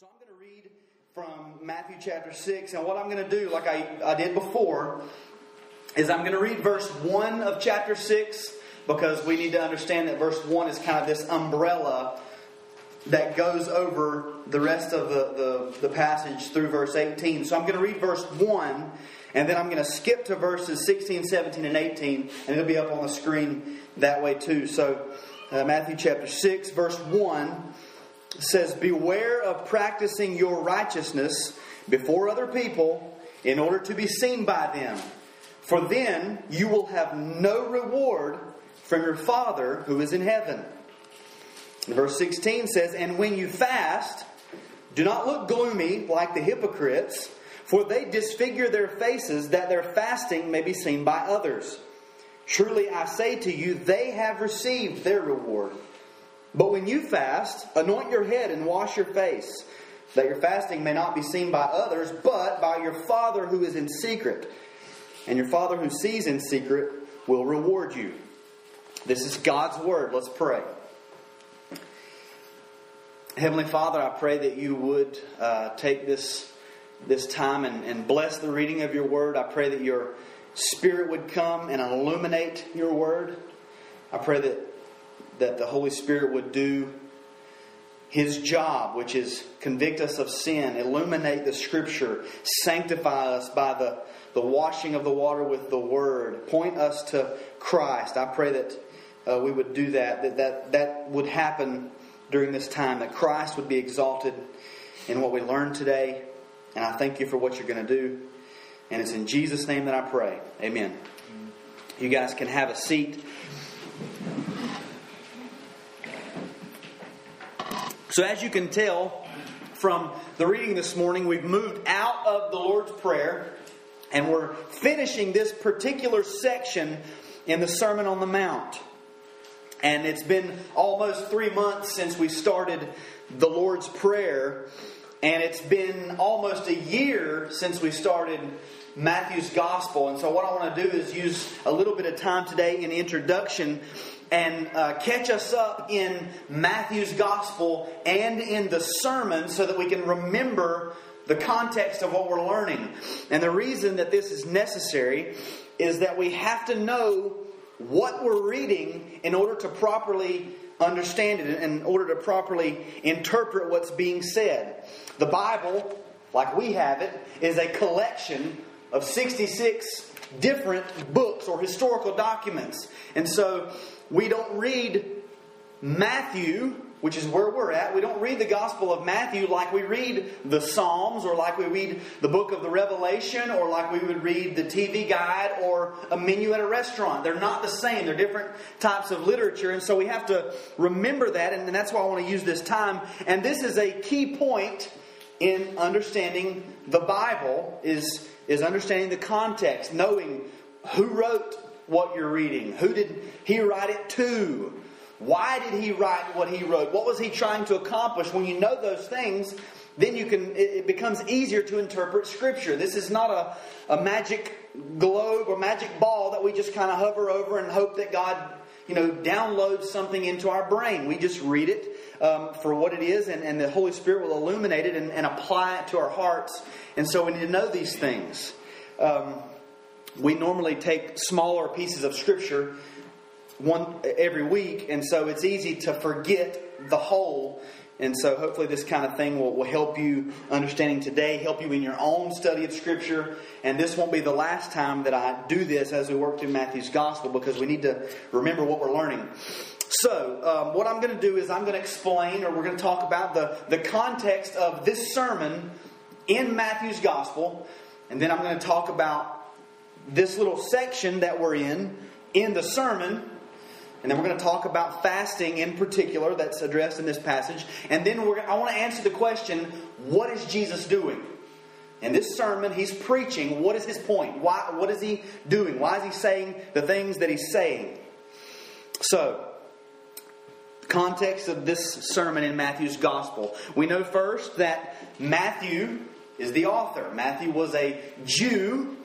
So I'm going to read from Matthew chapter 6, and what I'm going to do, like I, I did before, is I'm going to read verse 1 of chapter 6 because we need to understand that verse 1 is kind of this umbrella that goes over the rest of the, the, the passage through verse 18. So I'm going to read verse 1, and then I'm going to skip to verses 16, 17, and 18, and it'll be up on the screen that way too. So uh, Matthew chapter 6, verse 1 says, Beware of practicing your righteousness before other people in order to be seen by them. For then you will have no reward from your Father who is in heaven. Verse 16 says, And when you fast, do not look gloomy like the hypocrites, for they disfigure their faces that their fasting may be seen by others. Truly I say to you, they have received their reward. But when you fast, anoint your head and wash your face, that your fasting may not be seen by others, but by your Father who is in secret. And your Father who sees in secret will reward you. This is God's word. Let's pray. Heavenly Father, I pray that you would uh, take this, this time and, and bless the reading of your word. I pray that your Spirit would come and illuminate your word. I pray that that the Holy Spirit would do his job, which is convict us of sin, illuminate the Scripture, sanctify us by the, the washing of the water with the Word, point us to Christ. I pray that uh, we would do that, that, that that would happen during this time, that Christ would be exalted in what we learned today. And I thank you for what you're going to do. And it's in Jesus' name that I pray. Amen. You guys can have a seat. So, as you can tell from the reading this morning, we've moved out of the Lord's Prayer and we're finishing this particular section in the Sermon on the Mount. And it's been almost three months since we started the Lord's Prayer, and it's been almost a year since we started Matthew's Gospel. And so, what I want to do is use a little bit of time today in the introduction and uh, catch us up in Matthew's gospel and in the sermon so that we can remember the context of what we're learning. And the reason that this is necessary is that we have to know what we're reading in order to properly understand it, in order to properly interpret what's being said. The Bible, like we have it, is a collection of 66 different books or historical documents. And so we don't read Matthew, which is where we're at. We don't read the Gospel of Matthew like we read the Psalms or like we read the book of the Revelation or like we would read the TV guide or a menu at a restaurant. They're not the same. They're different types of literature. And so we have to remember that. And that's why I want to use this time. And this is a key point in understanding the Bible is, is understanding the context, knowing who wrote what you're reading? Who did he write it to? Why did he write what he wrote? What was he trying to accomplish? When you know those things, then you can it becomes easier to interpret scripture. This is not a, a magic globe or magic ball that we just kind of hover over and hope that God you know, downloads something into our brain. We just read it um, for what it is, and, and, the Holy Spirit will illuminate it and, and, apply it to our hearts. And so we need to know these things. Um, we normally take smaller pieces of scripture one every week, and so it's easy to forget the whole. And so, hopefully, this kind of thing will, will help you understanding today, help you in your own study of Scripture. And this won't be the last time that I do this as we work through Matthew's Gospel because we need to remember what we're learning. So, um, what I'm going to do is I'm going to explain, or we're going to talk about the, the context of this sermon in Matthew's Gospel. And then I'm going to talk about this little section that we're in in the sermon. And then we're going to talk about fasting in particular that's addressed in this passage. And then we're, I want to answer the question what is Jesus doing? In this sermon, he's preaching. What is his point? Why, what is he doing? Why is he saying the things that he's saying? So, context of this sermon in Matthew's gospel. We know first that Matthew is the author. Matthew was a Jew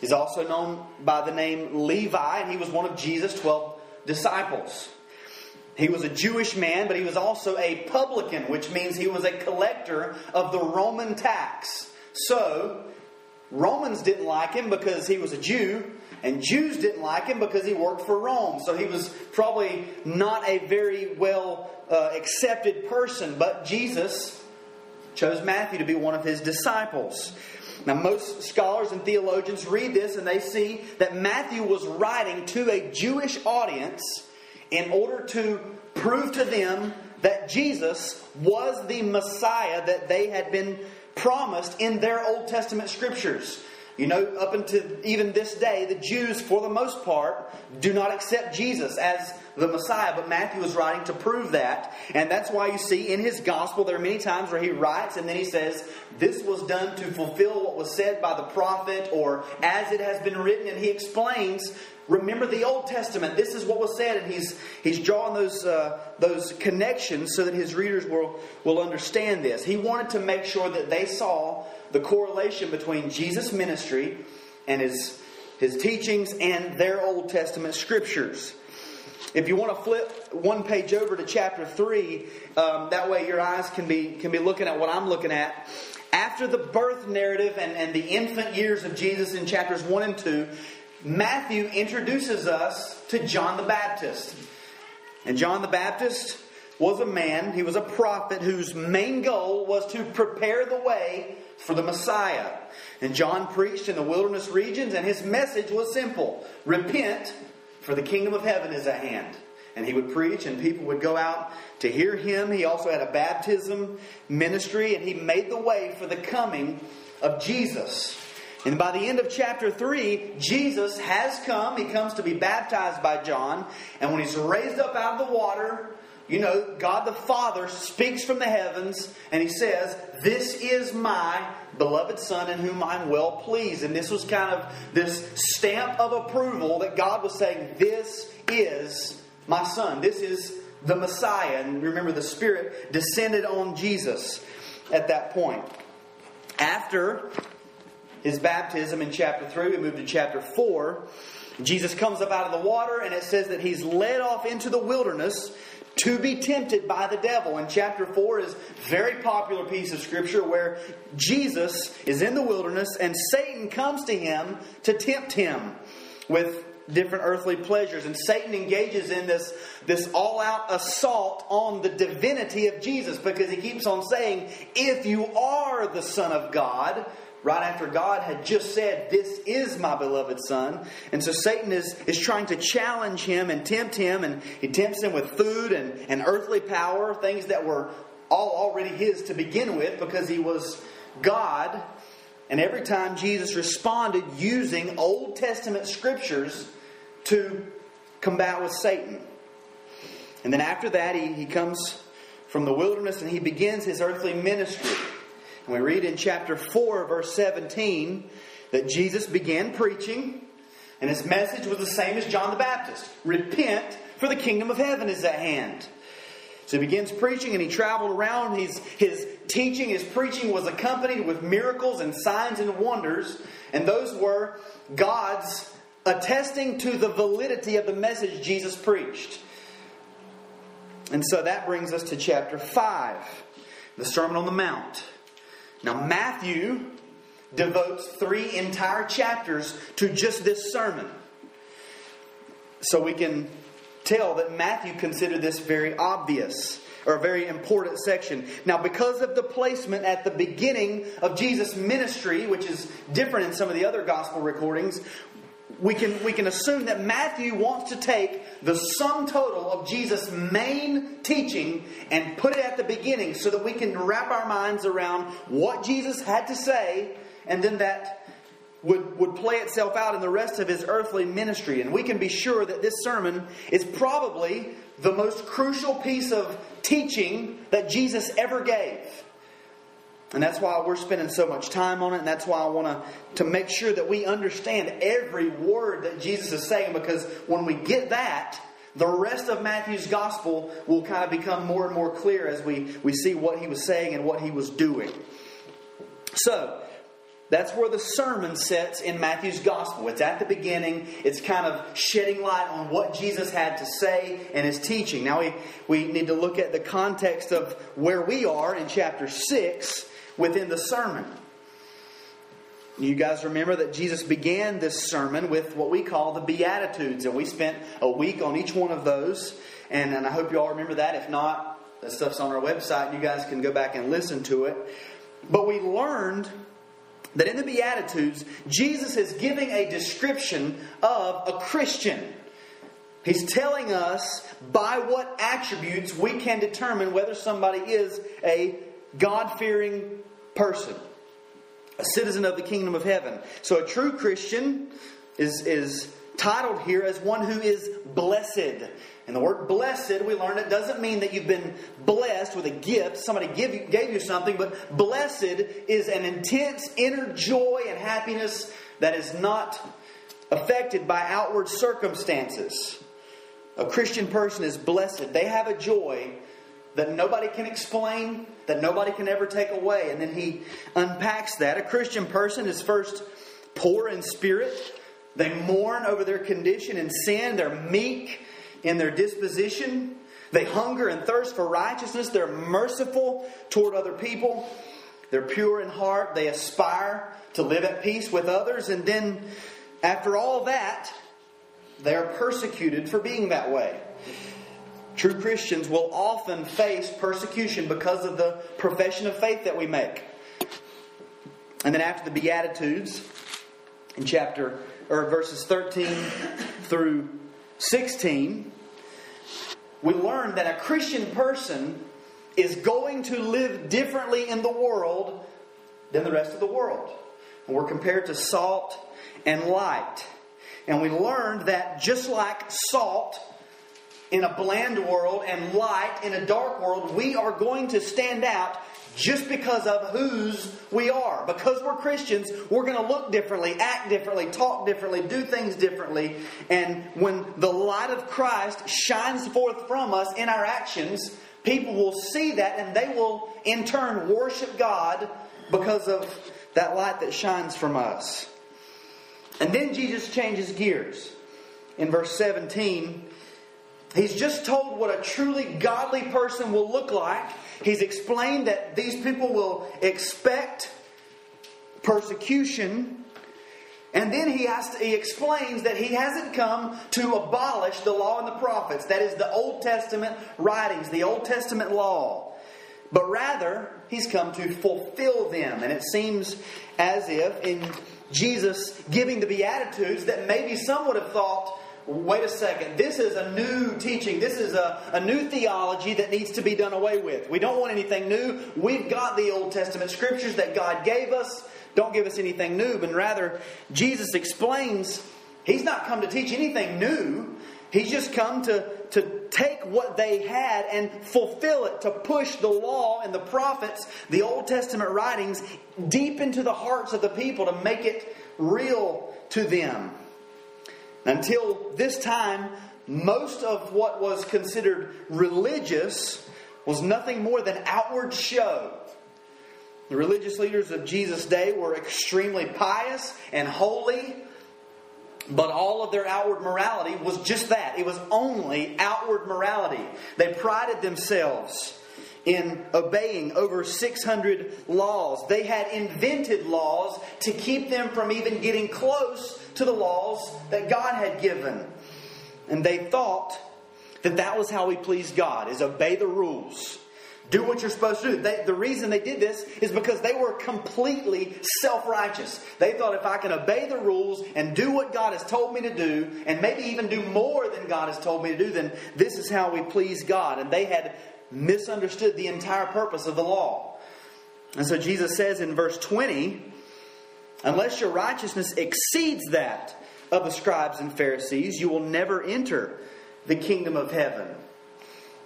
He's also known by the name Levi, and he was one of Jesus' 12 disciples. He was a Jewish man, but he was also a publican, which means he was a collector of the Roman tax. So, Romans didn't like him because he was a Jew, and Jews didn't like him because he worked for Rome. So he was probably not a very well uh, accepted person. But Jesus chose Matthew to be one of his disciples. Now, most scholars and theologians read this and they see that Matthew was writing to a Jewish audience in order to prove to them that Jesus was the Messiah that they had been promised in their Old Testament scriptures. You know, up until even this day, the Jews, for the most part, do not accept Jesus as the Messiah, but Matthew is writing to prove that. And that's why you see in his gospel, there are many times where he writes and then he says, This was done to fulfill what was said by the prophet, or as it has been written, and he explains remember the Old Testament. This is what was said, and he's he's drawing those uh, those connections so that his readers will will understand this. He wanted to make sure that they saw the correlation between Jesus' ministry and his, his teachings and their Old Testament scriptures. If you want to flip one page over to chapter 3, um, that way your eyes can be, can be looking at what I'm looking at. After the birth narrative and, and the infant years of Jesus in chapters 1 and 2, Matthew introduces us to John the Baptist. And John the Baptist was a man, he was a prophet whose main goal was to prepare the way for the Messiah. And John preached in the wilderness regions, and his message was simple Repent, for the kingdom of heaven is at hand. And he would preach, and people would go out to hear him. He also had a baptism ministry, and he made the way for the coming of Jesus. And by the end of chapter 3, Jesus has come. He comes to be baptized by John. And when he's raised up out of the water, you know, God the Father speaks from the heavens and he says, This is my beloved Son in whom I'm well pleased. And this was kind of this stamp of approval that God was saying, This is my Son. This is the Messiah. And remember, the Spirit descended on Jesus at that point. After his baptism in chapter 3, we move to chapter 4. Jesus comes up out of the water, and it says that he's led off into the wilderness to be tempted by the devil. And chapter 4 is a very popular piece of scripture where Jesus is in the wilderness and Satan comes to him to tempt him with different earthly pleasures. And Satan engages in this, this all out assault on the divinity of Jesus because he keeps on saying, If you are the Son of God, right after God had just said, This is my beloved Son. And so Satan is, is trying to challenge him and tempt him, and he tempts him with food and, and earthly power, things that were all already his to begin with because he was God. And every time Jesus responded using Old Testament scriptures to combat with Satan. And then after that, he, he comes from the wilderness and he begins his earthly ministry. And we read in chapter 4, verse 17, that Jesus began preaching, and his message was the same as John the Baptist Repent, for the kingdom of heaven is at hand. So he begins preaching, and he traveled around. His, his teaching, his preaching was accompanied with miracles and signs and wonders, and those were God's attesting to the validity of the message Jesus preached. And so that brings us to chapter 5, the Sermon on the Mount. Now, Matthew devotes three entire chapters to just this sermon. So we can tell that Matthew considered this very obvious or a very important section. Now, because of the placement at the beginning of Jesus' ministry, which is different in some of the other gospel recordings, we can, we can assume that Matthew wants to take the sum total of Jesus' main teaching and put it at the beginning so that we can wrap our minds around what Jesus had to say and then that would, would play itself out in the rest of his earthly ministry. And we can be sure that this sermon is probably the most crucial piece of teaching that Jesus ever gave. And that's why we're spending so much time on it, and that's why I want to, to make sure that we understand every word that Jesus is saying, because when we get that, the rest of Matthew's gospel will kind of become more and more clear as we, we see what he was saying and what he was doing. So, That's where the sermon sets in Matthew's gospel. It's at the beginning. It's kind of shedding light on what Jesus had to say and his teaching. Now we, we need to look at the context of where we are in chapter 6 within the sermon. You guys remember that Jesus began this sermon with what we call the Beatitudes, and we spent a week on each one of those. And, and I hope you all remember that. If not, the stuff's on our website, and you guys can go back and listen to it. But we learned that in the Beatitudes, Jesus is giving a description of a Christian. He's telling us by what attributes we can determine whether somebody is a God fearing person, a citizen of the kingdom of heaven. So a true Christian is, is titled here as one who is blessed. And the word blessed, we learned it doesn't mean that you've been blessed with a gift. Somebody give you, gave you something, but blessed is an intense inner joy and happiness that is not affected by outward circumstances. A Christian person is blessed. They have a joy that nobody can explain, that nobody can ever take away. And then he unpacks that. A Christian person is first poor in spirit. They mourn over their condition in sin. They're meek in their disposition. They hunger and thirst for righteousness. They're merciful toward other people. They're pure in heart. They aspire to live at peace with others. And then, after all that, they are persecuted for being that way. True Christians will often face persecution because of the profession of faith that we make. And then after the Beatitudes, in chapter or verses 13 through 16, we learn that a Christian person is going to live differently in the world than the rest of the world. And we're compared to salt and light. And we learned that just like salt in a bland world and light in a dark world, we are going to stand out just because of whose we are. Because we're Christians, we're going to look differently, act differently, talk differently, do things differently. And when the light of Christ shines forth from us in our actions, people will see that and they will in turn worship God because of that light that shines from us. And then Jesus changes gears. In verse 17, he's just told what a truly godly person will look like He's explained that these people will expect persecution. And then he, has to, he explains that he hasn't come to abolish the law and the prophets. That is the Old Testament writings, the Old Testament law. But rather, he's come to fulfill them. And it seems as if in Jesus giving the Beatitudes that maybe some would have thought wait a second, this is a new teaching. This is a, a new theology that needs to be done away with. We don't want anything new. We've got the Old Testament scriptures that God gave us. Don't give us anything new, but rather, Jesus explains He's not come to teach anything new. He's just come to, to take what they had and fulfill it, to push the law and the prophets, the Old Testament writings, deep into the hearts of the people to make it real to them. Until this time, most of what was considered religious was nothing more than outward show. The religious leaders of Jesus' day were extremely pious and holy, but all of their outward morality was just that. It was only outward morality. They prided themselves in obeying over 600 laws. They had invented laws to keep them from even getting close to the laws that God had given. And they thought that that was how we please God, is obey the rules. Do what you're supposed to do. They, the reason they did this is because they were completely self righteous. They thought if I can obey the rules and do what God has told me to do, and maybe even do more than God has told me to do, then this is how we please God. And they had misunderstood the entire purpose of the law. And so Jesus says in verse 20, unless your righteousness exceeds that of the scribes and Pharisees, you will never enter the kingdom of heaven.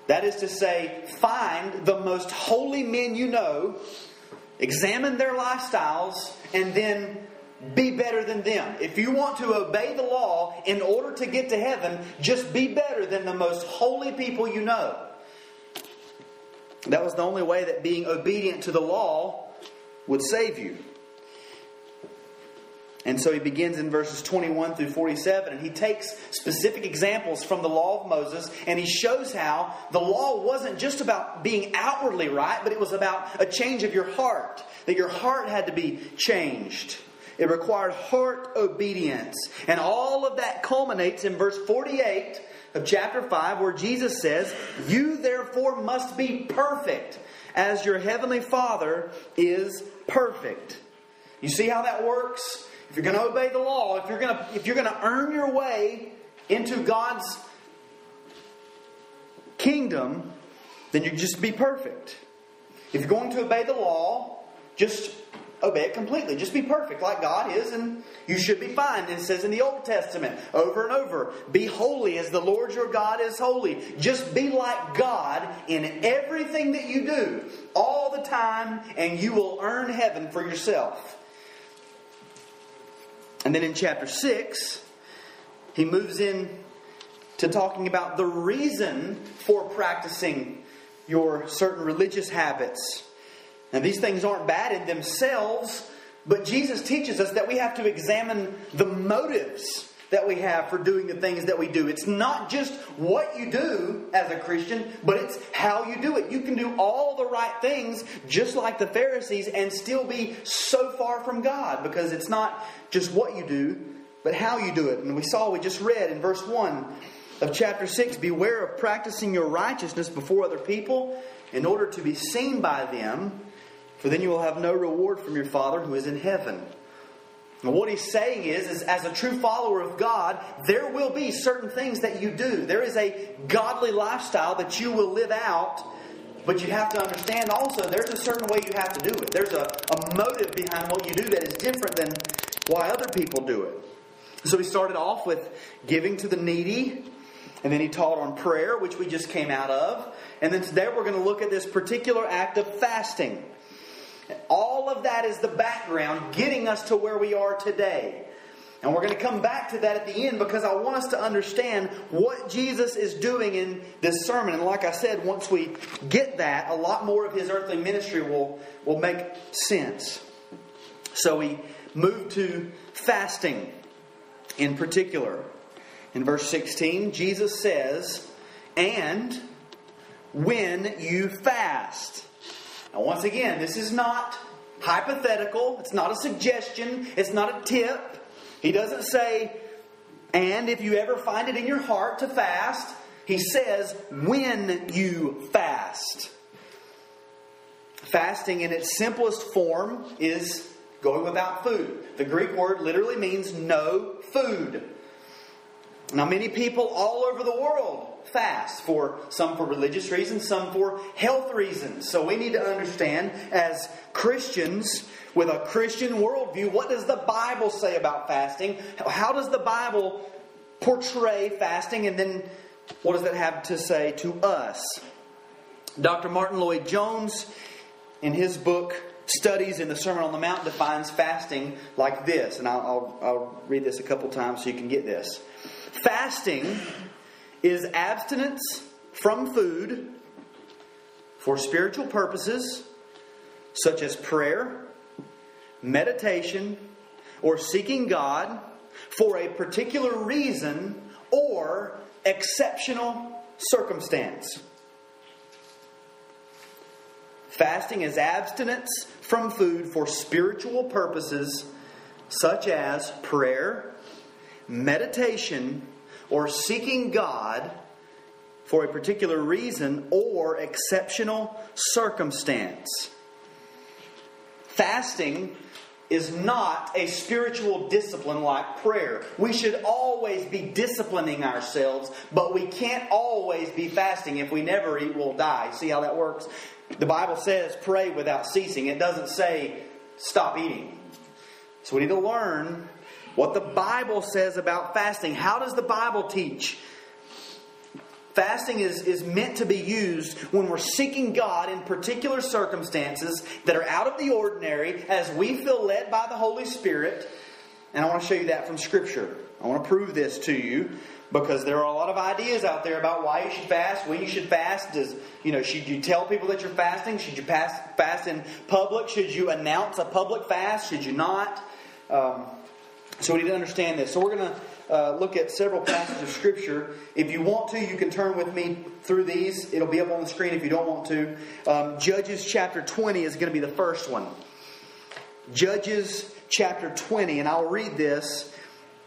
That is to say, find the most holy men you know, examine their lifestyles, and then be better than them. If you want to obey the law in order to get to heaven, just be better than the most holy people you know. That was the only way that being obedient to the law would save you. And so he begins in verses 21 through 47, and he takes specific examples from the law of Moses, and he shows how the law wasn't just about being outwardly right, but it was about a change of your heart, that your heart had to be changed. It required heart obedience. And all of that culminates in verse 48 of chapter 5, where Jesus says, You therefore must be perfect, as your heavenly Father is perfect. You see how that works? If you're going to obey the law, if you're going to if you're going to earn your way into God's kingdom, then you just be perfect. If you're going to obey the law, just obey it completely. Just be perfect like God is, and you should be fine. It says in the Old Testament over and over Be holy as the Lord your God is holy. Just be like God in everything that you do all the time, and you will earn heaven for yourself. And then in chapter 6, he moves in to talking about the reason for practicing your certain religious habits. And these things aren't bad in themselves, but Jesus teaches us that we have to examine the motives that we have for doing the things that we do. It's not just what you do as a Christian, but it's how you do it. You can do all the right things just like the Pharisees and still be so far from God because it's not just what you do, but how you do it. And we saw, we just read in verse 1 of chapter 6 Beware of practicing your righteousness before other people in order to be seen by them, for then you will have no reward from your Father who is in heaven. What he's saying is, is, as a true follower of God, there will be certain things that you do. There is a godly lifestyle that you will live out, but you have to understand also there's a certain way you have to do it. There's a, a motive behind what you do that is different than why other people do it. So he started off with giving to the needy, and then he taught on prayer, which we just came out of. And then today we're going to look at this particular act of fasting. All of that is the background getting us to where we are today. And we're going to come back to that at the end because I want us to understand what Jesus is doing in this sermon. And like I said, once we get that, a lot more of his earthly ministry will, will make sense. So we move to fasting in particular. In verse 16, Jesus says, And when you fast. Now, once again, this is not hypothetical, it's not a suggestion, it's not a tip. He doesn't say, and if you ever find it in your heart to fast, he says, when you fast. Fasting in its simplest form is going without food. The Greek word literally means no food. Now, many people all over the world fast for some for religious reasons, some for health reasons. So we need to understand as Christians with a Christian worldview, what does the Bible say about fasting? How does the Bible portray fasting? And then what does that have to say to us? Dr. Martyn Lloyd-Jones, in his book Studies in the Sermon on the Mount, defines fasting like this. And I'll, I'll, I'll read this a couple times so you can get this. Fasting is abstinence from food for spiritual purposes, such as prayer, meditation, or seeking God for a particular reason or exceptional circumstance. Fasting is abstinence from food for spiritual purposes such as prayer, meditation, or seeking God for a particular reason or exceptional circumstance. Fasting is not a spiritual discipline like prayer. We should always be disciplining ourselves, but we can't always be fasting. If we never eat, we'll die. See how that works? The Bible says pray without ceasing, it doesn't say stop eating. So we need to learn what the Bible says about fasting. How does the Bible teach? Fasting is, is meant to be used when we're seeking God in particular circumstances that are out of the ordinary as we feel led by the Holy Spirit. And I want to show you that from Scripture. I want to prove this to you because there are a lot of ideas out there about why you should fast, when you should fast. Does you know? Should you tell people that you're fasting? Should you fast fast in public? Should you announce a public fast? Should you not? Um, So we need to understand this. So we're going to uh, look at several passages of Scripture. If you want to, you can turn with me through these. It'll be up on the screen if you don't want to. Um, Judges chapter 20 is going to be the first one. Judges chapter 20, and I'll read this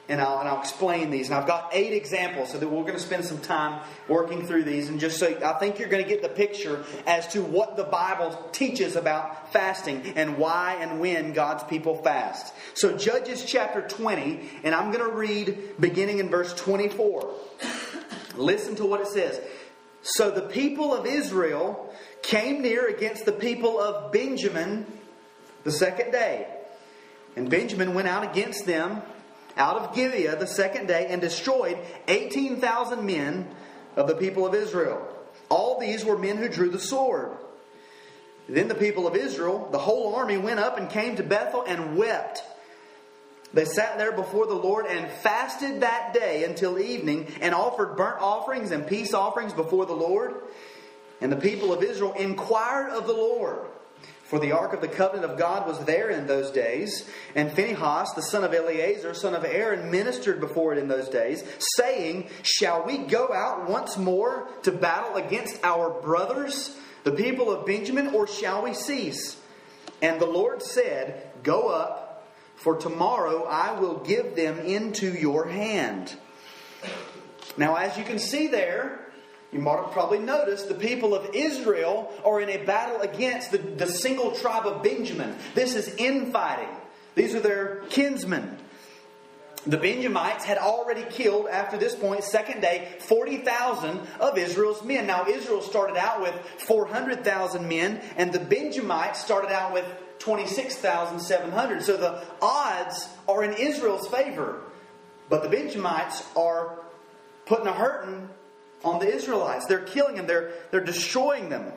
and I'll, and I'll explain these. And I've got eight examples, so that we're going to spend some time working through these. And just so I think you're going to get the picture as to what the Bible teaches about fasting and why and when God's people fast. So, Judges chapter 20, and I'm going to read beginning in verse 24. Listen to what it says. So the people of Israel came near against the people of Benjamin the second day. And Benjamin went out against them out of Gibeah the second day and destroyed 18,000 men of the people of Israel. All these were men who drew the sword. Then the people of Israel, the whole army, went up and came to Bethel and wept. They sat there before the Lord and fasted that day until evening and offered burnt offerings and peace offerings before the Lord. And the people of Israel inquired of the Lord. For the ark of the covenant of God was there in those days, and Phinehas, the son of Eleazar, son of Aaron, ministered before it in those days, saying, Shall we go out once more to battle against our brothers, the people of Benjamin, or shall we cease? And the Lord said, Go up, for tomorrow I will give them into your hand. Now, as you can see there, you might have probably noticed the people of Israel are in a battle against the, the single tribe of Benjamin. This is infighting. These are their kinsmen. The Benjamites had already killed, after this point, second day, 40,000 of Israel's men. Now, Israel started out with 400,000 men, and the Benjamites started out with 26,700. So the odds are in Israel's favor. But the Benjamites are putting a hurting on the Israelites. They're killing them, they're, they're destroying them.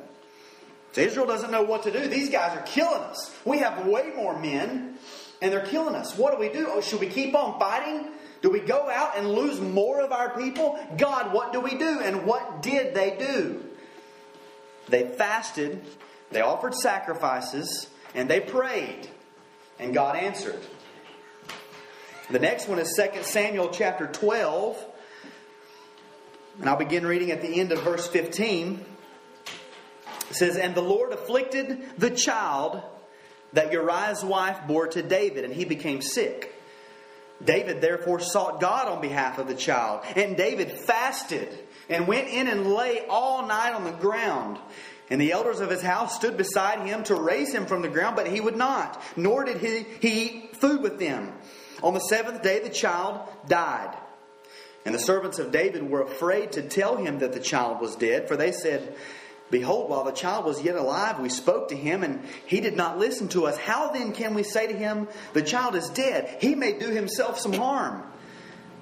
So Israel doesn't know what to do. These guys are killing us. We have way more men, and they're killing us. What do we do? Oh, should we keep on fighting? Do we go out and lose more of our people? God, what do we do? And what did they do? They fasted, they offered sacrifices, and they prayed, and God answered. The next one is 2 Samuel chapter 12. And I'll begin reading at the end of verse 15. It says, And the Lord afflicted the child that Uriah's wife bore to David, and he became sick. David therefore sought God on behalf of the child, and David fasted and went in and lay all night on the ground. And the elders of his house stood beside him to raise him from the ground, but he would not, nor did he, he eat food with them. On the seventh day, the child died. And the servants of David were afraid to tell him that the child was dead, for they said, Behold, while the child was yet alive, we spoke to him, and he did not listen to us. How then can we say to him, The child is dead? He may do himself some harm.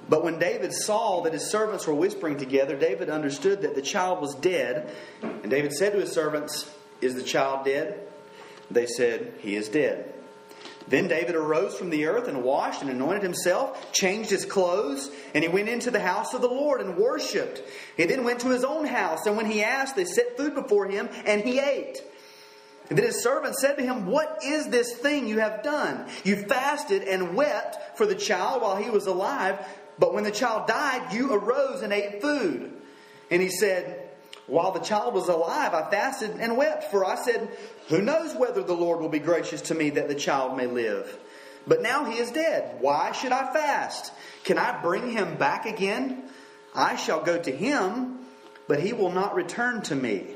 But when David saw that his servants were whispering together, David understood that the child was dead. And David said to his servants, Is the child dead? They said, He is dead. Then David arose from the earth and washed and anointed himself, changed his clothes, and he went into the house of the Lord and worshipped. He then went to his own house, and when he asked, they set food before him, and he ate. And then his servant said to him, What is this thing you have done? You fasted and wept for the child while he was alive, but when the child died, you arose and ate food. And he said, while the child was alive, I fasted and wept, for I said, Who knows whether the Lord will be gracious to me that the child may live? But now he is dead. Why should I fast? Can I bring him back again? I shall go to him, but he will not return to me.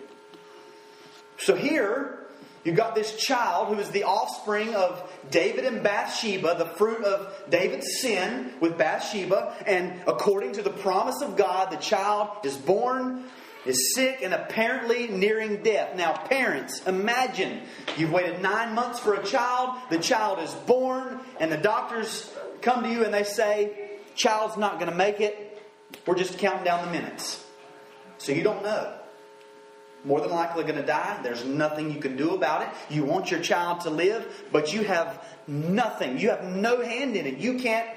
So here, You've got this child who is the offspring of David and Bathsheba, the fruit of David's sin with Bathsheba. And according to the promise of God, the child is born is sick and apparently nearing death. Now, parents, imagine you've waited nine months for a child, the child is born, and the doctors come to you and they say, Child's not going to make it. We're just counting down the minutes. So you don't know. More than likely going to die. There's nothing you can do about it. You want your child to live, but you have nothing. You have no hand in it. You can't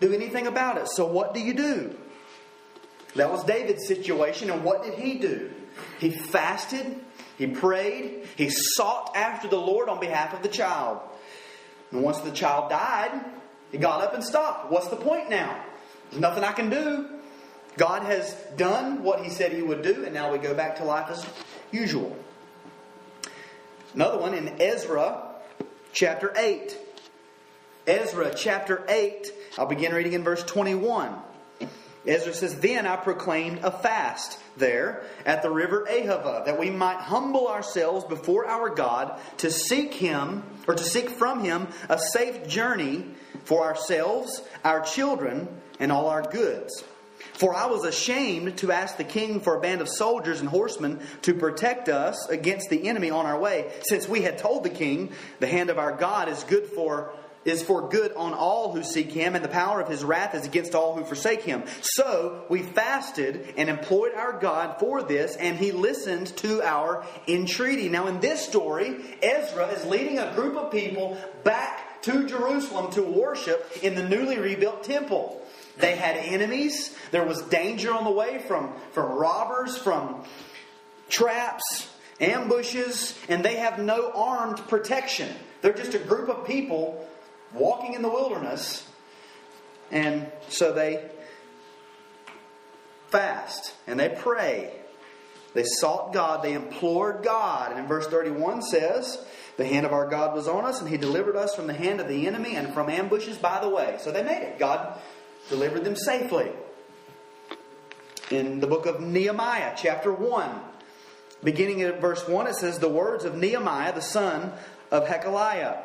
do anything about it. So what do you do? That was David's situation, and what did he do? He fasted, he prayed, he sought after the Lord on behalf of the child. And once the child died, He got up and stopped. What's the point now? There's nothing I can do. God has done what He said He would do, and now we go back to life as usual. Another one in Ezra chapter 8. Ezra chapter 8, I'll begin reading in verse 21. Ezra says, Then I proclaimed a fast there at the river Ahava, that we might humble ourselves before our God to seek Him, or to seek from Him a safe journey for ourselves, our children, and all our goods. For I was ashamed to ask the king for a band of soldiers and horsemen to protect us against the enemy on our way, since we had told the king, The hand of our God is good for is for good on all who seek him, and the power of his wrath is against all who forsake him. So we fasted and employed our God for this, and he listened to our entreaty. Now, in this story, Ezra is leading a group of people back to Jerusalem to worship in the newly rebuilt temple. They had enemies. There was danger on the way from, from robbers, from traps, ambushes, and they have no armed protection. They're just a group of people walking in the wilderness. And so they fast and they pray. They sought God, they implored God. And in verse 31 says, the hand of our God was on us, and He delivered us from the hand of the enemy and from ambushes by the way. So they made it. God delivered them safely. In the book of Nehemiah, chapter 1, beginning at verse 1, it says, The words of Nehemiah, the son of Hachaliah.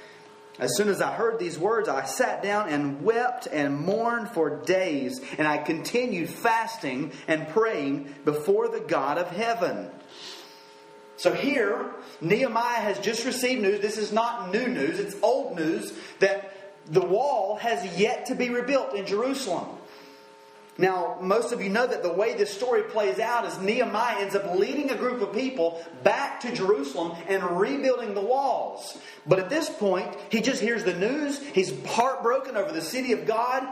As soon as I heard these words, I sat down and wept and mourned for days, and I continued fasting and praying before the God of heaven. So here, Nehemiah has just received news. This is not new news, it's old news that the wall has yet to be rebuilt in Jerusalem. Now, most of you know that the way this story plays out is Nehemiah ends up leading a group of people back to Jerusalem and rebuilding the walls. But at this point, he just hears the news. He's heartbroken over the city of God.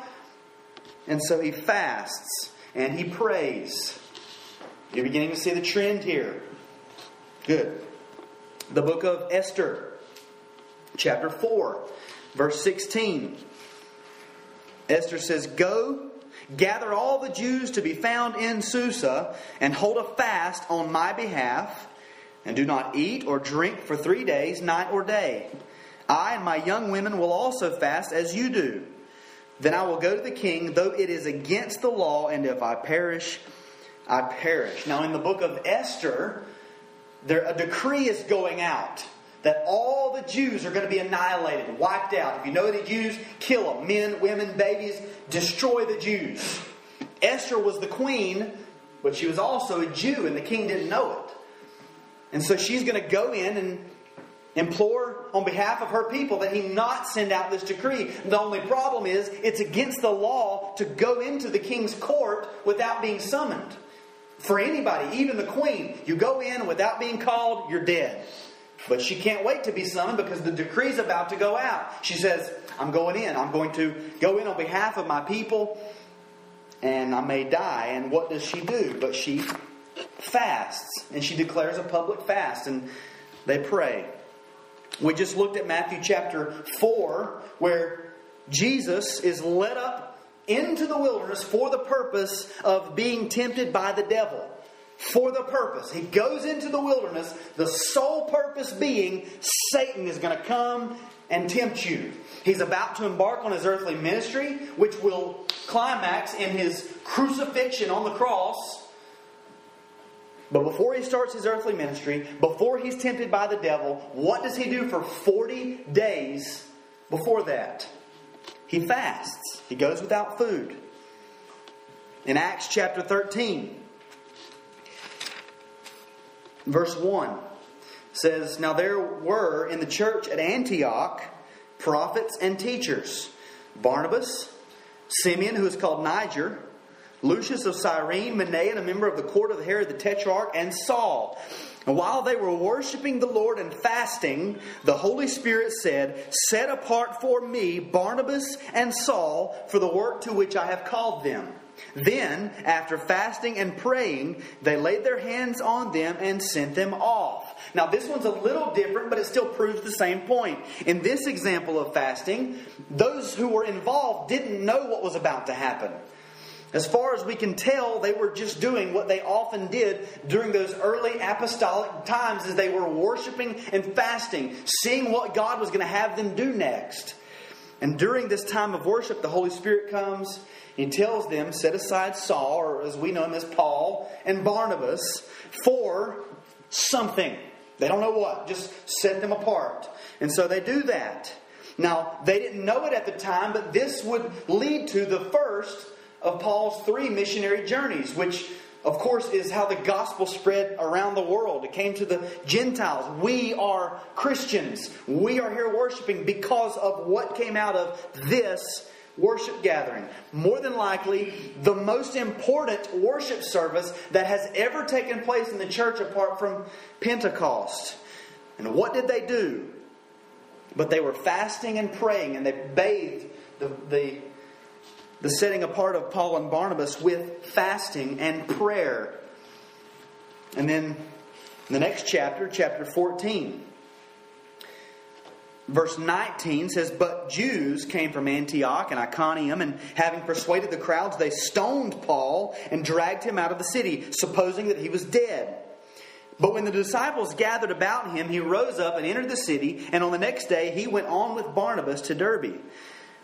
And so he fasts and he prays. You're beginning to see the trend here. Good. The book of Esther, chapter 4, verse 16. Esther says, Go Gather all the Jews to be found in Susa, and hold a fast on my behalf, and do not eat or drink for three days, night or day. I and my young women will also fast as you do. Then I will go to the king, though it is against the law, and if I perish, I perish. Now, in the book of Esther, there, a decree is going out that all the Jews are going to be annihilated, wiped out. If you know the Jews, kill them. Men, women, babies, destroy the Jews. Esther was the queen, but she was also a Jew, and the king didn't know it. And so she's going to go in and implore on behalf of her people that he not send out this decree. The only problem is it's against the law to go into the king's court without being summoned. For anybody, even the queen, you go in without being called, you're dead. But she can't wait to be summoned because the decree is about to go out. She says, I'm going in. I'm going to go in on behalf of my people, and I may die. And what does she do? But she fasts, and she declares a public fast, and they pray. We just looked at Matthew chapter 4, where Jesus is led up into the wilderness for the purpose of being tempted by the devil for the purpose. He goes into the wilderness, the sole purpose being Satan is going to come and tempt you. He's about to embark on his earthly ministry, which will climax in his crucifixion on the cross. But before he starts his earthly ministry, before he's tempted by the devil, what does he do for 40 days before that? He fasts. He goes without food. In Acts chapter 13, verse 1 says, Now there were in the church at Antioch prophets and teachers Barnabas, Simeon, who is called Niger, Lucius of Cyrene, Manaen, a member of the court of Herod the Tetrarch, and Saul. And while they were worshiping the Lord and fasting, the Holy Spirit said, Set apart for me Barnabas and Saul for the work to which I have called them. Then, after fasting and praying, they laid their hands on them and sent them off. Now, this one's a little different, but it still proves the same point. In this example of fasting, those who were involved didn't know what was about to happen. As far as we can tell, they were just doing what they often did during those early apostolic times as they were worshiping and fasting, seeing what God was going to have them do next. And during this time of worship, the Holy Spirit comes. He tells them, set aside Saul, or as we know him as Paul, and Barnabas for something. They don't know what, just set them apart. And so they do that. Now, they didn't know it at the time, but this would lead to the first of Paul's three missionary journeys, which, of course, is how the gospel spread around the world. It came to the Gentiles. We are Christians. We are here worshiping because of what came out of this worship gathering. More than likely, the most important worship service that has ever taken place in the church apart from Pentecost. And what did they do? But they were fasting and praying, and they bathed the, the the setting apart of Paul and Barnabas with fasting and prayer. And then the next chapter, chapter 14, verse 19 says, But Jews came from Antioch and Iconium, and having persuaded the crowds, they stoned Paul and dragged him out of the city, supposing that he was dead. But when the disciples gathered about him, he rose up and entered the city, and on the next day he went on with Barnabas to Derbe.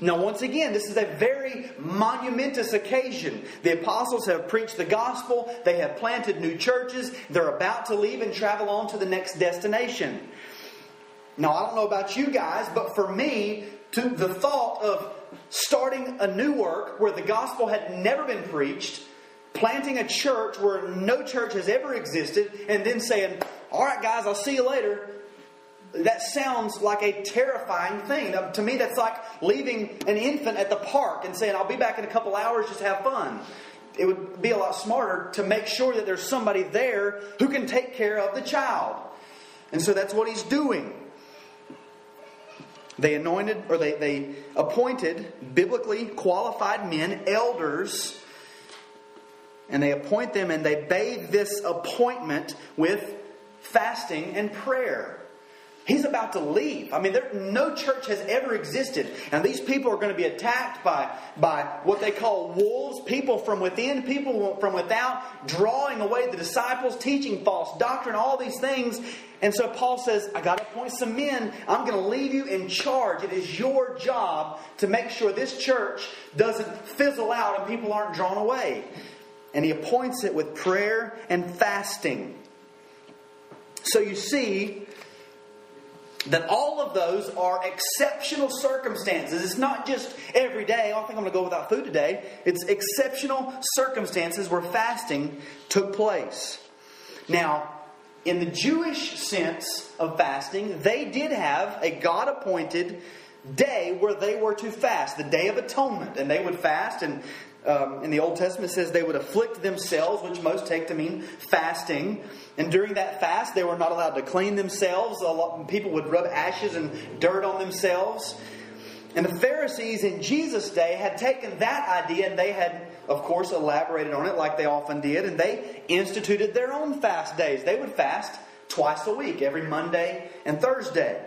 Now, once again, this is a very monumentous occasion. The apostles have preached the gospel, they have planted new churches, they're about to leave and travel on to the next destination. Now, I don't know about you guys, but for me, to the thought of starting a new work where the gospel had never been preached, planting a church where no church has ever existed, and then saying, All right, guys, I'll see you later that sounds like a terrifying thing. To me, that's like leaving an infant at the park and saying, I'll be back in a couple hours, just have fun. It would be a lot smarter to make sure that there's somebody there who can take care of the child. And so that's what he's doing. They anointed, or they, they appointed biblically qualified men, elders, and they appoint them and they bathe this appointment with fasting and prayer. He's about to leave. I mean, there, no church has ever existed. And these people are going to be attacked by, by what they call wolves, people from within, people from without, drawing away the disciples, teaching false doctrine, all these things. And so Paul says, I got to appoint some men. I'm going to leave you in charge. It is your job to make sure this church doesn't fizzle out and people aren't drawn away. And he appoints it with prayer and fasting. So you see, that all of those are exceptional circumstances. It's not just every day, oh, I think I'm going to go without food today. It's exceptional circumstances where fasting took place. Now, in the Jewish sense of fasting, they did have a God appointed day where they were to fast, the Day of Atonement. And they would fast, and um, in the Old Testament says they would afflict themselves, which most take to mean fasting. And during that fast, they were not allowed to clean themselves. Lot, people would rub ashes and dirt on themselves. And the Pharisees in Jesus' day had taken that idea and they had, of course, elaborated on it like they often did, and they instituted their own fast days. They would fast twice a week, every Monday and Thursday.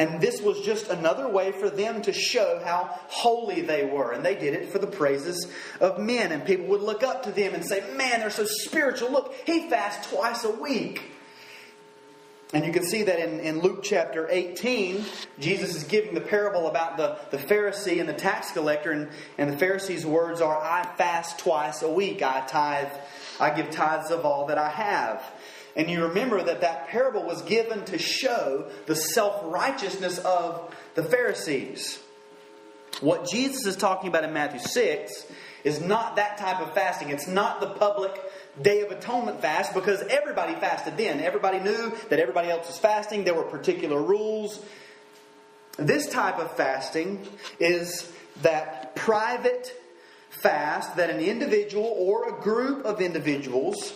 And this was just another way for them to show how holy they were. And they did it for the praises of men. And people would look up to them and say, Man, they're so spiritual. Look, he fasts twice a week. And you can see that in, in Luke chapter 18, Jesus is giving the parable about the, the Pharisee and the tax collector. And, and the Pharisee's words are, I fast twice a week. I tithe, I give tithes of all that I have. And you remember that that parable was given to show the self righteousness of the Pharisees. What Jesus is talking about in Matthew 6 is not that type of fasting. It's not the public Day of Atonement fast because everybody fasted then. Everybody knew that everybody else was fasting. There were particular rules. This type of fasting is that private fast that an individual or a group of individuals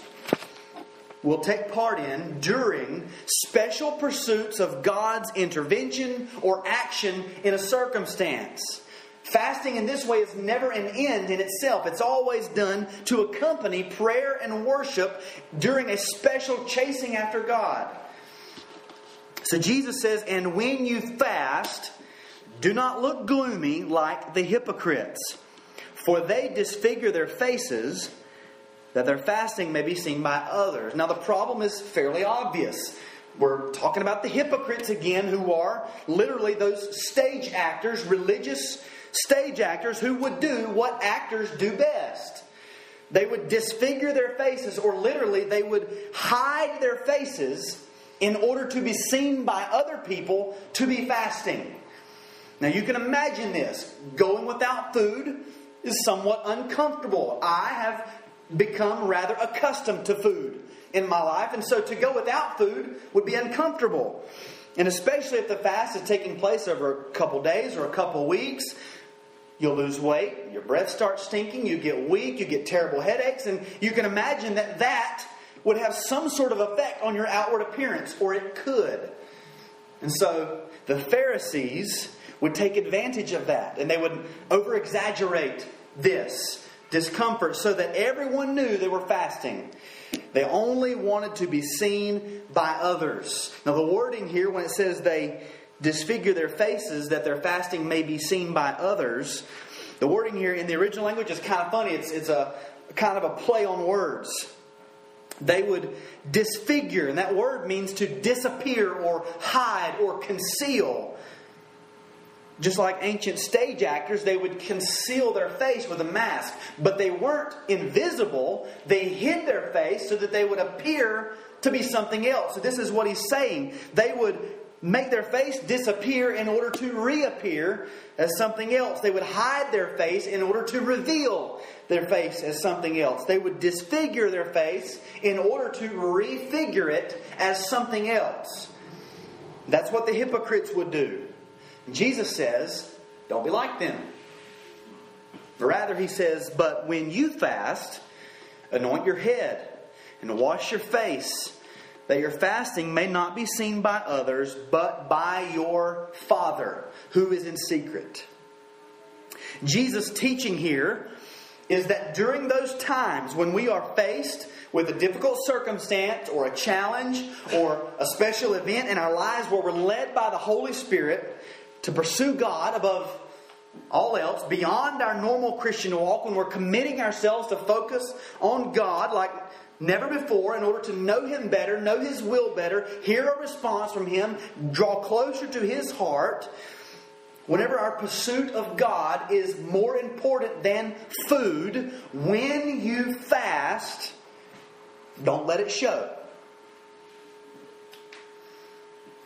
will take part in during special pursuits of God's intervention or action in a circumstance. Fasting in this way is never an end in itself. It's always done to accompany prayer and worship during a special chasing after God. So Jesus says, And when you fast, do not look gloomy like the hypocrites, for they disfigure their faces that their fasting may be seen by others. Now, the problem is fairly obvious. We're talking about the hypocrites again, who are literally those stage actors, religious stage actors who would do what actors do best. They would disfigure their faces, or literally, they would hide their faces in order to be seen by other people to be fasting. Now, you can imagine this. Going without food is somewhat uncomfortable. I have become rather accustomed to food in my life, and so to go without food would be uncomfortable. And especially if the fast is taking place over a couple days or a couple weeks, You'll lose weight, your breath starts stinking, you get weak, you get terrible headaches, and you can imagine that that would have some sort of effect on your outward appearance, or it could. And so the Pharisees would take advantage of that, and they would over exaggerate this discomfort so that everyone knew they were fasting. They only wanted to be seen by others. Now, the wording here, when it says they disfigure their faces that their fasting may be seen by others. The wording here in the original language is kind of funny. It's, it's a kind of a play on words. They would disfigure, and that word means to disappear or hide or conceal. Just like ancient stage actors, they would conceal their face with a mask, but they weren't invisible. They hid their face so that they would appear to be something else. So, this is what he's saying. They would make their face disappear in order to reappear as something else. They would hide their face in order to reveal their face as something else. They would disfigure their face in order to refigure it as something else. That's what the hypocrites would do. Jesus says, don't be like them. Rather, he says, but when you fast, anoint your head and wash your face that your fasting may not be seen by others, but by your Father who is in secret. Jesus' teaching here is that during those times when we are faced with a difficult circumstance or a challenge or a special event in our lives where we're led by the Holy Spirit to pursue God above all else, beyond our normal Christian walk, when we're committing ourselves to focus on God, like never before in order to know Him better, know His will better, hear a response from Him, draw closer to His heart. Whenever our pursuit of God is more important than food, when you fast, don't let it show.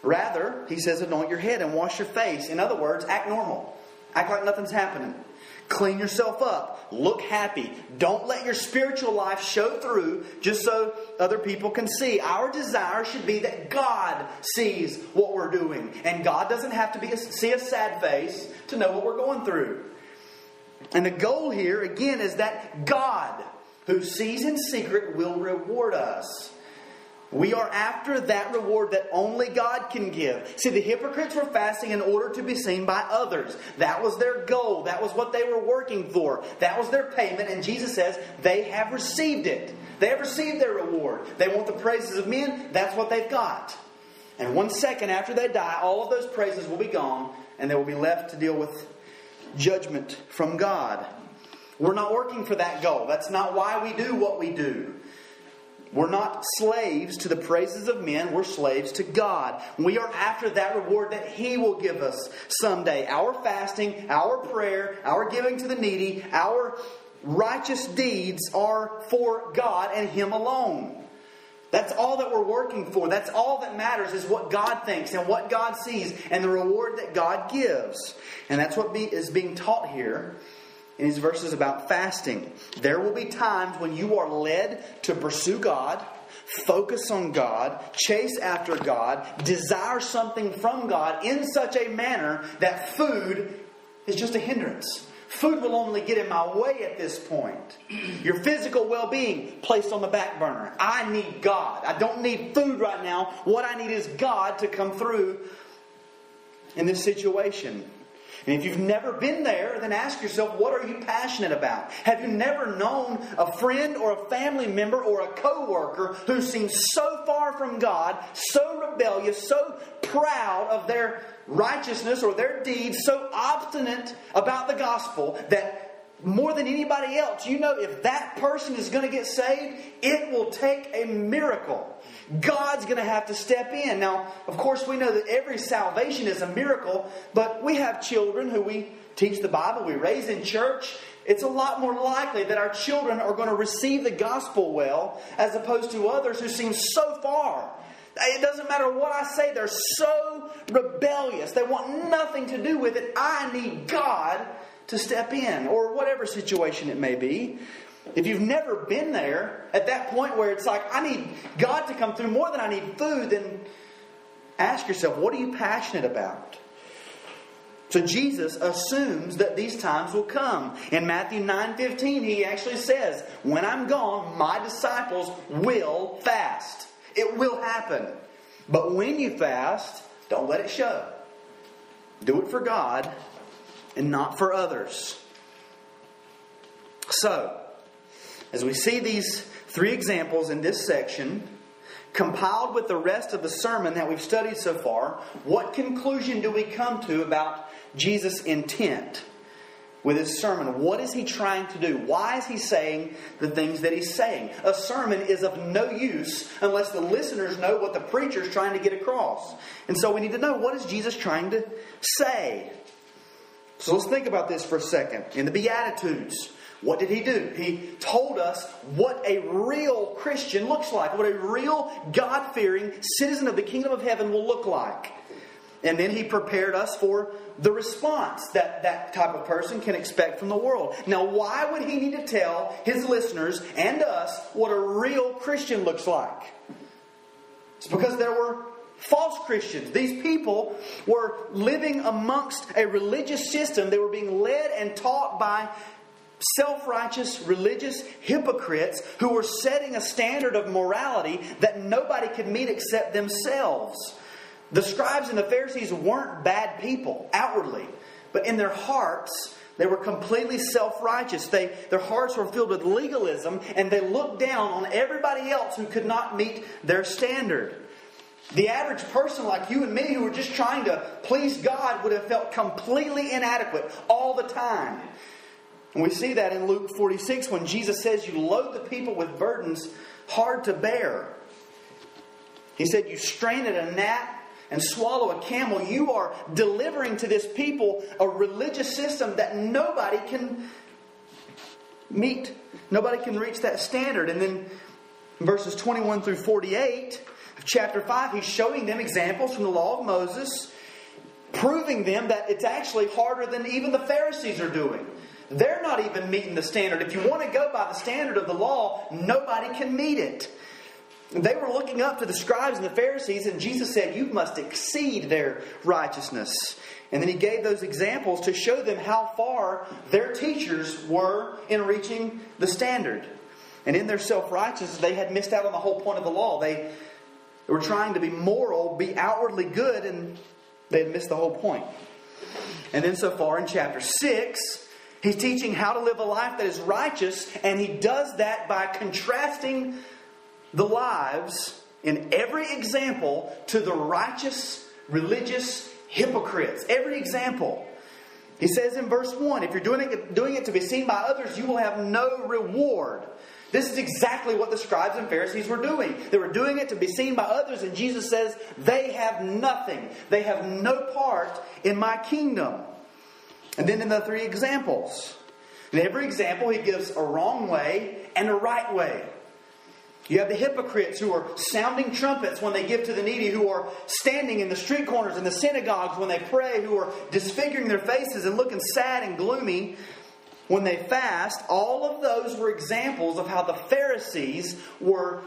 Rather, he says, anoint your head and wash your face. In other words, act normal. Act like nothing's happening. Clean yourself up. Look happy. Don't let your spiritual life show through just so other people can see. Our desire should be that God sees what we're doing. And God doesn't have to be a, see a sad face to know what we're going through. And the goal here, again, is that God, who sees in secret, will reward us. We are after that reward that only God can give. See, the hypocrites were fasting in order to be seen by others. That was their goal. That was what they were working for. That was their payment. And Jesus says they have received it. They have received their reward. They want the praises of men. That's what they've got. And one second after they die, all of those praises will be gone, and they will be left to deal with judgment from God. We're not working for that goal. That's not why we do what we do. We're not slaves to the praises of men, we're slaves to God. We are after that reward that He will give us someday. Our fasting, our prayer, our giving to the needy, our righteous deeds are for God and Him alone. That's all that we're working for. That's all that matters is what God thinks and what God sees and the reward that God gives. And that's what is being taught here in these verses about fasting. There will be times when you are led to pursue God, focus on God, chase after God, desire something from God in such a manner that food is just a hindrance. Food will only get in my way at this point. Your physical well being placed on the back burner. I need God. I don't need food right now. What I need is God to come through in this situation. And if you've never been there, then ask yourself, what are you passionate about? Have you never known a friend or a family member or a coworker who seems so far from God, so rebellious, so proud of their righteousness or their deeds, so obstinate about the gospel that more than anybody else, you know if that person is going to get saved, it will take a miracle. God's going to have to step in. Now, of course, we know that every salvation is a miracle, but we have children who we teach the Bible, we raise in church. It's a lot more likely that our children are going to receive the gospel well as opposed to others who seem so far. It doesn't matter what I say, they're so rebellious. They want nothing to do with it. I need God to step in, or whatever situation it may be. If you've never been there at that point where it's like, I need God to come through more than I need food, then ask yourself, what are you passionate about? So Jesus assumes that these times will come. In Matthew 9:15, he actually says, "When I'm gone, my disciples will fast. It will happen. But when you fast, don't let it show. Do it for God and not for others." So, as we see these three examples in this section, compiled with the rest of the sermon that we've studied so far, what conclusion do we come to about Jesus' intent with his sermon? What is he trying to do? Why is he saying the things that he's saying? A sermon is of no use unless the listeners know what the preacher is trying to get across. And so we need to know what is Jesus trying to say? So let's think about this for a second. In the Beatitudes, what did he do? He told us what a real Christian looks like, what a real God fearing citizen of the kingdom of heaven will look like. And then he prepared us for the response that that type of person can expect from the world. Now, why would he need to tell his listeners and us what a real Christian looks like? It's because there were false Christians. These people were living amongst a religious system. They were being led and taught by self righteous religious hypocrites who were setting a standard of morality that nobody could meet except themselves. The scribes and the Pharisees weren't bad people outwardly, but in their hearts, they were completely self righteous. Their hearts were filled with legalism, and they looked down on everybody else who could not meet their standard. The average person like you and me who were just trying to please God would have felt completely inadequate all the time. And we see that in Luke 46 when Jesus says, You load the people with burdens hard to bear. He said, You strain at a gnat and swallow a camel. You are delivering to this people a religious system that nobody can meet. Nobody can reach that standard. And then verses 21 through 48 of chapter 5, he's showing them examples from the law of Moses, proving them that it's actually harder than even the Pharisees are doing. They're not even meeting the standard. If you want to go by the standard of the law, nobody can meet it. They were looking up to the scribes and the Pharisees, and Jesus said, You must exceed their righteousness. And then he gave those examples to show them how far their teachers were in reaching the standard. And in their self righteousness, they had missed out on the whole point of the law. They were trying to be moral, be outwardly good, and they had missed the whole point. And then, so far in chapter 6, He's teaching how to live a life that is righteous, and he does that by contrasting the lives in every example to the righteous, religious hypocrites. Every example. He says in verse 1 if you're doing it, doing it to be seen by others, you will have no reward. This is exactly what the scribes and Pharisees were doing. They were doing it to be seen by others, and Jesus says, They have nothing. They have no part in my kingdom. And then in the three examples, in every example, he gives a wrong way and a right way. You have the hypocrites who are sounding trumpets when they give to the needy, who are standing in the street corners in the synagogues when they pray, who are disfiguring their faces and looking sad and gloomy when they fast. All of those were examples of how the Pharisees were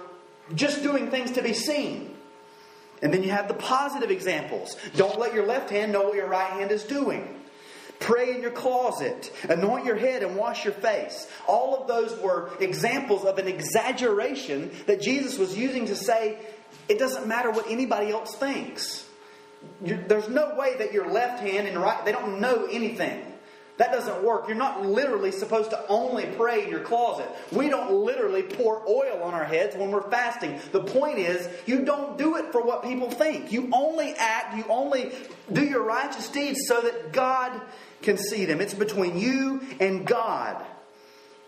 just doing things to be seen. And then you have the positive examples. Don't let your left hand know what your right hand is doing. Pray in your closet. Anoint your head and wash your face. All of those were examples of an exaggeration that Jesus was using to say it doesn't matter what anybody else thinks. You're, there's no way that your left hand and right, they don't know anything. That doesn't work. You're not literally supposed to only pray in your closet. We don't literally pour oil on our heads when we're fasting. The point is, you don't do it for what people think. You only act, you only do your righteous deeds so that God can see them. It's between you and God.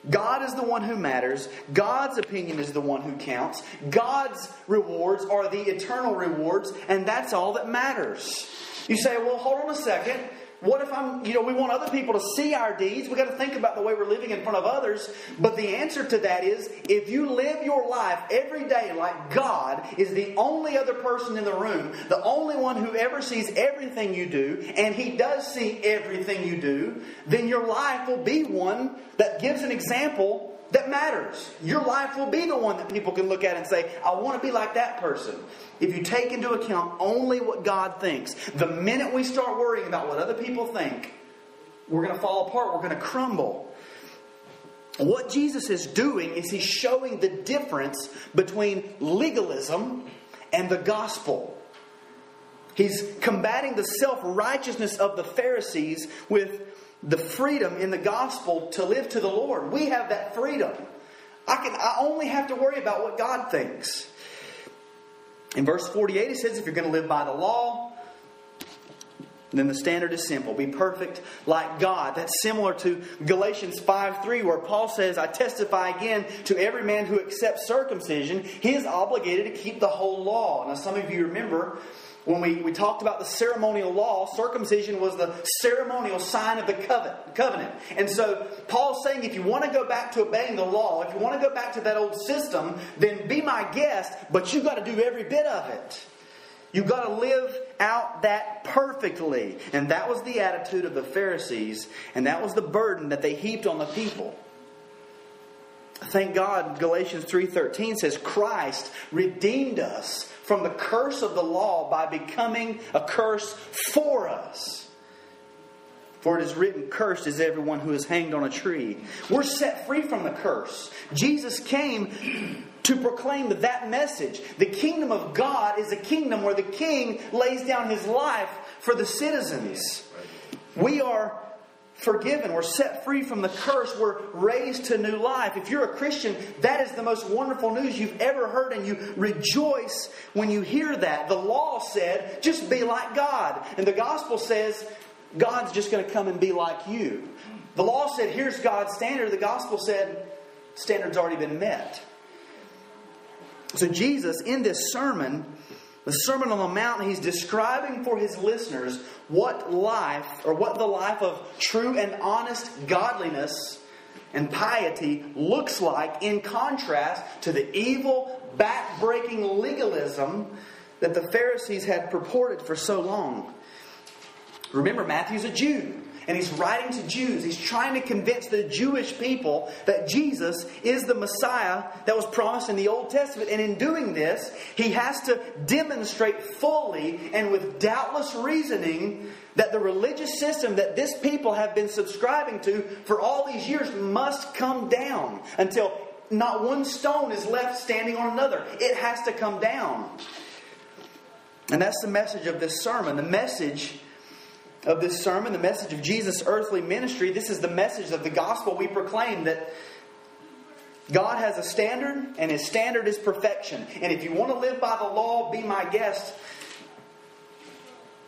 God is the one who matters. God's opinion is the one who counts. God's rewards are the eternal rewards, and that's all that matters. You say, well, hold on a second. What if I'm, you know, we want other people to see our deeds? We've got to think about the way we're living in front of others. But the answer to that is if you live your life every day like God is the only other person in the room, the only one who ever sees everything you do, and He does see everything you do, then your life will be one that gives an example that matters. Your life will be the one that people can look at and say, I want to be like that person. If you take into account only what God thinks, the minute we start worrying about what other people think, we're going to fall apart, we're going to crumble. What Jesus is doing is he's showing the difference between legalism and the gospel. He's combating the self righteousness of the Pharisees with the freedom in the gospel to live to the Lord. We have that freedom. I can I only have to worry about what God thinks. In verse 48 it says if you're going to live by the law, then the standard is simple. Be perfect like God. That's similar to Galatians 5 3, where Paul says, I testify again to every man who accepts circumcision, he is obligated to keep the whole law. Now, some of you remember when we, we talked about the ceremonial law, circumcision was the ceremonial sign of the covenant. And so Paul's saying if you want to go back to obeying the law, if you want to go back to that old system, then be my guest, but you've got to do every bit of it. You've got to live out that perfectly. And that was the attitude of the Pharisees, and that was the burden that they heaped on the people. Thank God Galatians 3:13 says Christ redeemed us from the curse of the law by becoming a curse for us. For it is written, Cursed is everyone who is hanged on a tree. We're set free from the curse. Jesus came to proclaim that message. The kingdom of God is a kingdom where the king lays down his life for the citizens. We are forgiven. We're set free from the curse. We're raised to new life. If you're a Christian, that is the most wonderful news you've ever heard, and you rejoice when you hear that. The law said, just be like God. And the gospel says, God's just going to come and be like you. The law said, here's God's standard. The gospel said, standard's already been met. So, Jesus, in this sermon, the Sermon on the Mount, he's describing for his listeners what life, or what the life of true and honest godliness and piety looks like in contrast to the evil, back-breaking legalism that the Pharisees had purported for so long. Remember, Matthew's a Jew and he's writing to Jews. He's trying to convince the Jewish people that Jesus is the Messiah that was promised in the Old Testament. And in doing this, he has to demonstrate fully and with doubtless reasoning that the religious system that this people have been subscribing to for all these years must come down until not one stone is left standing on another. It has to come down. And that's the message of this sermon. The message of this sermon, the message of Jesus' earthly ministry, this is the message of the gospel we proclaim that God has a standard, and His standard is perfection. And if you want to live by the law, be my guest.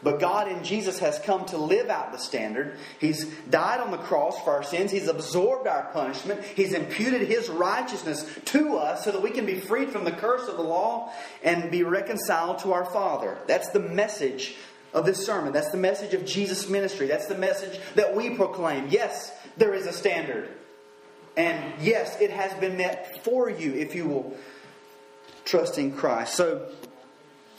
But God in Jesus has come to live out the standard. He's died on the cross for our sins. He's absorbed our punishment. He's imputed His righteousness to us so that we can be freed from the curse of the law and be reconciled to our Father. That's the message of this sermon. That's the message of Jesus' ministry. That's the message that we proclaim. Yes, there is a standard. And yes, it has been met for you if you will trust in Christ. So,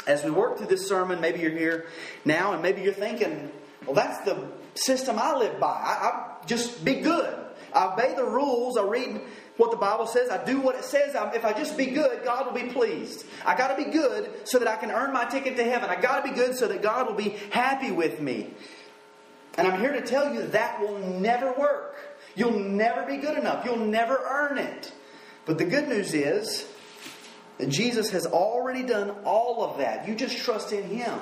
as we work through this sermon, maybe you're here now and maybe you're thinking, well, that's the system I live by. I, I just be good. I obey the rules. I read what the Bible says. I do what it says. I, if I just be good, God will be pleased. I got to be good so that I can earn my ticket to heaven. I got to be good so that God will be happy with me. And I'm here to tell you that will never work. You'll never be good enough. You'll never earn it. But the good news is that Jesus has already done all of that. You just trust in Him.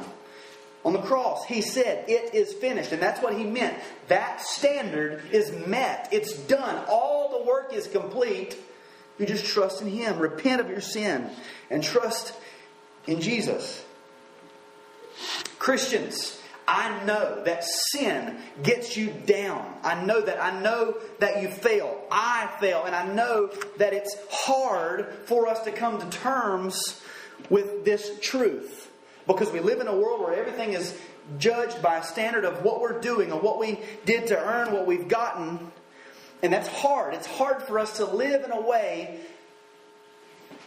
On the cross, He said, It is finished. And that's what He meant. That standard is met, it's done. All the work is complete. You just trust in Him. Repent of your sin and trust in Jesus. Christians, I know that sin gets you down. I know that. I know that you fail. I fail. And I know that it's hard for us to come to terms with this truth. Because we live in a world where everything is judged by a standard of what we're doing and what we did to earn what we've gotten. And that's hard. It's hard for us to live in a way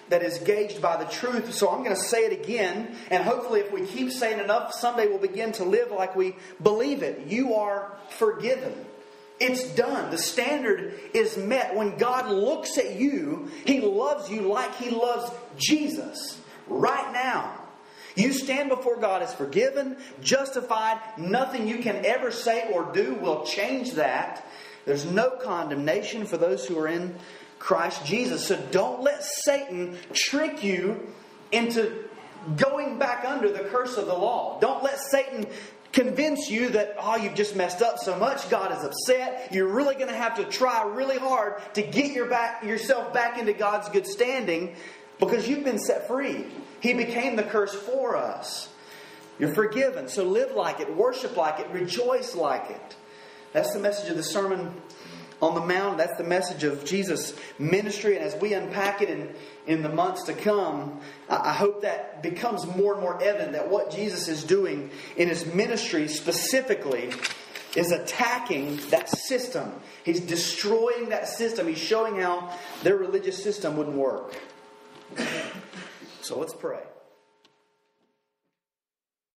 that is gauged by the truth. So I'm going to say it again, and hopefully, if we keep saying enough, someday we'll begin to live like we believe it. You are forgiven. It's done. The standard is met. When God looks at you, He loves you like He loves Jesus right now. You stand before God as forgiven, justified. Nothing you can ever say or do will change that. There's no condemnation for those who are in Christ Jesus. So don't let Satan trick you into going back under the curse of the law. Don't let Satan convince you that, oh, you've just messed up so much, God is upset. You're really going to have to try really hard to get your back, yourself back into God's good standing because you've been set free. He became the curse for us. You're forgiven, so live like it, worship like it, rejoice like it. That's the message of the Sermon on the Mount. That's the message of Jesus' ministry. And as we unpack it in, in the months to come, I, I hope that becomes more and more evident that what Jesus is doing in his ministry specifically is attacking that system. He's destroying that system. He's showing how their religious system wouldn't work. So let's pray.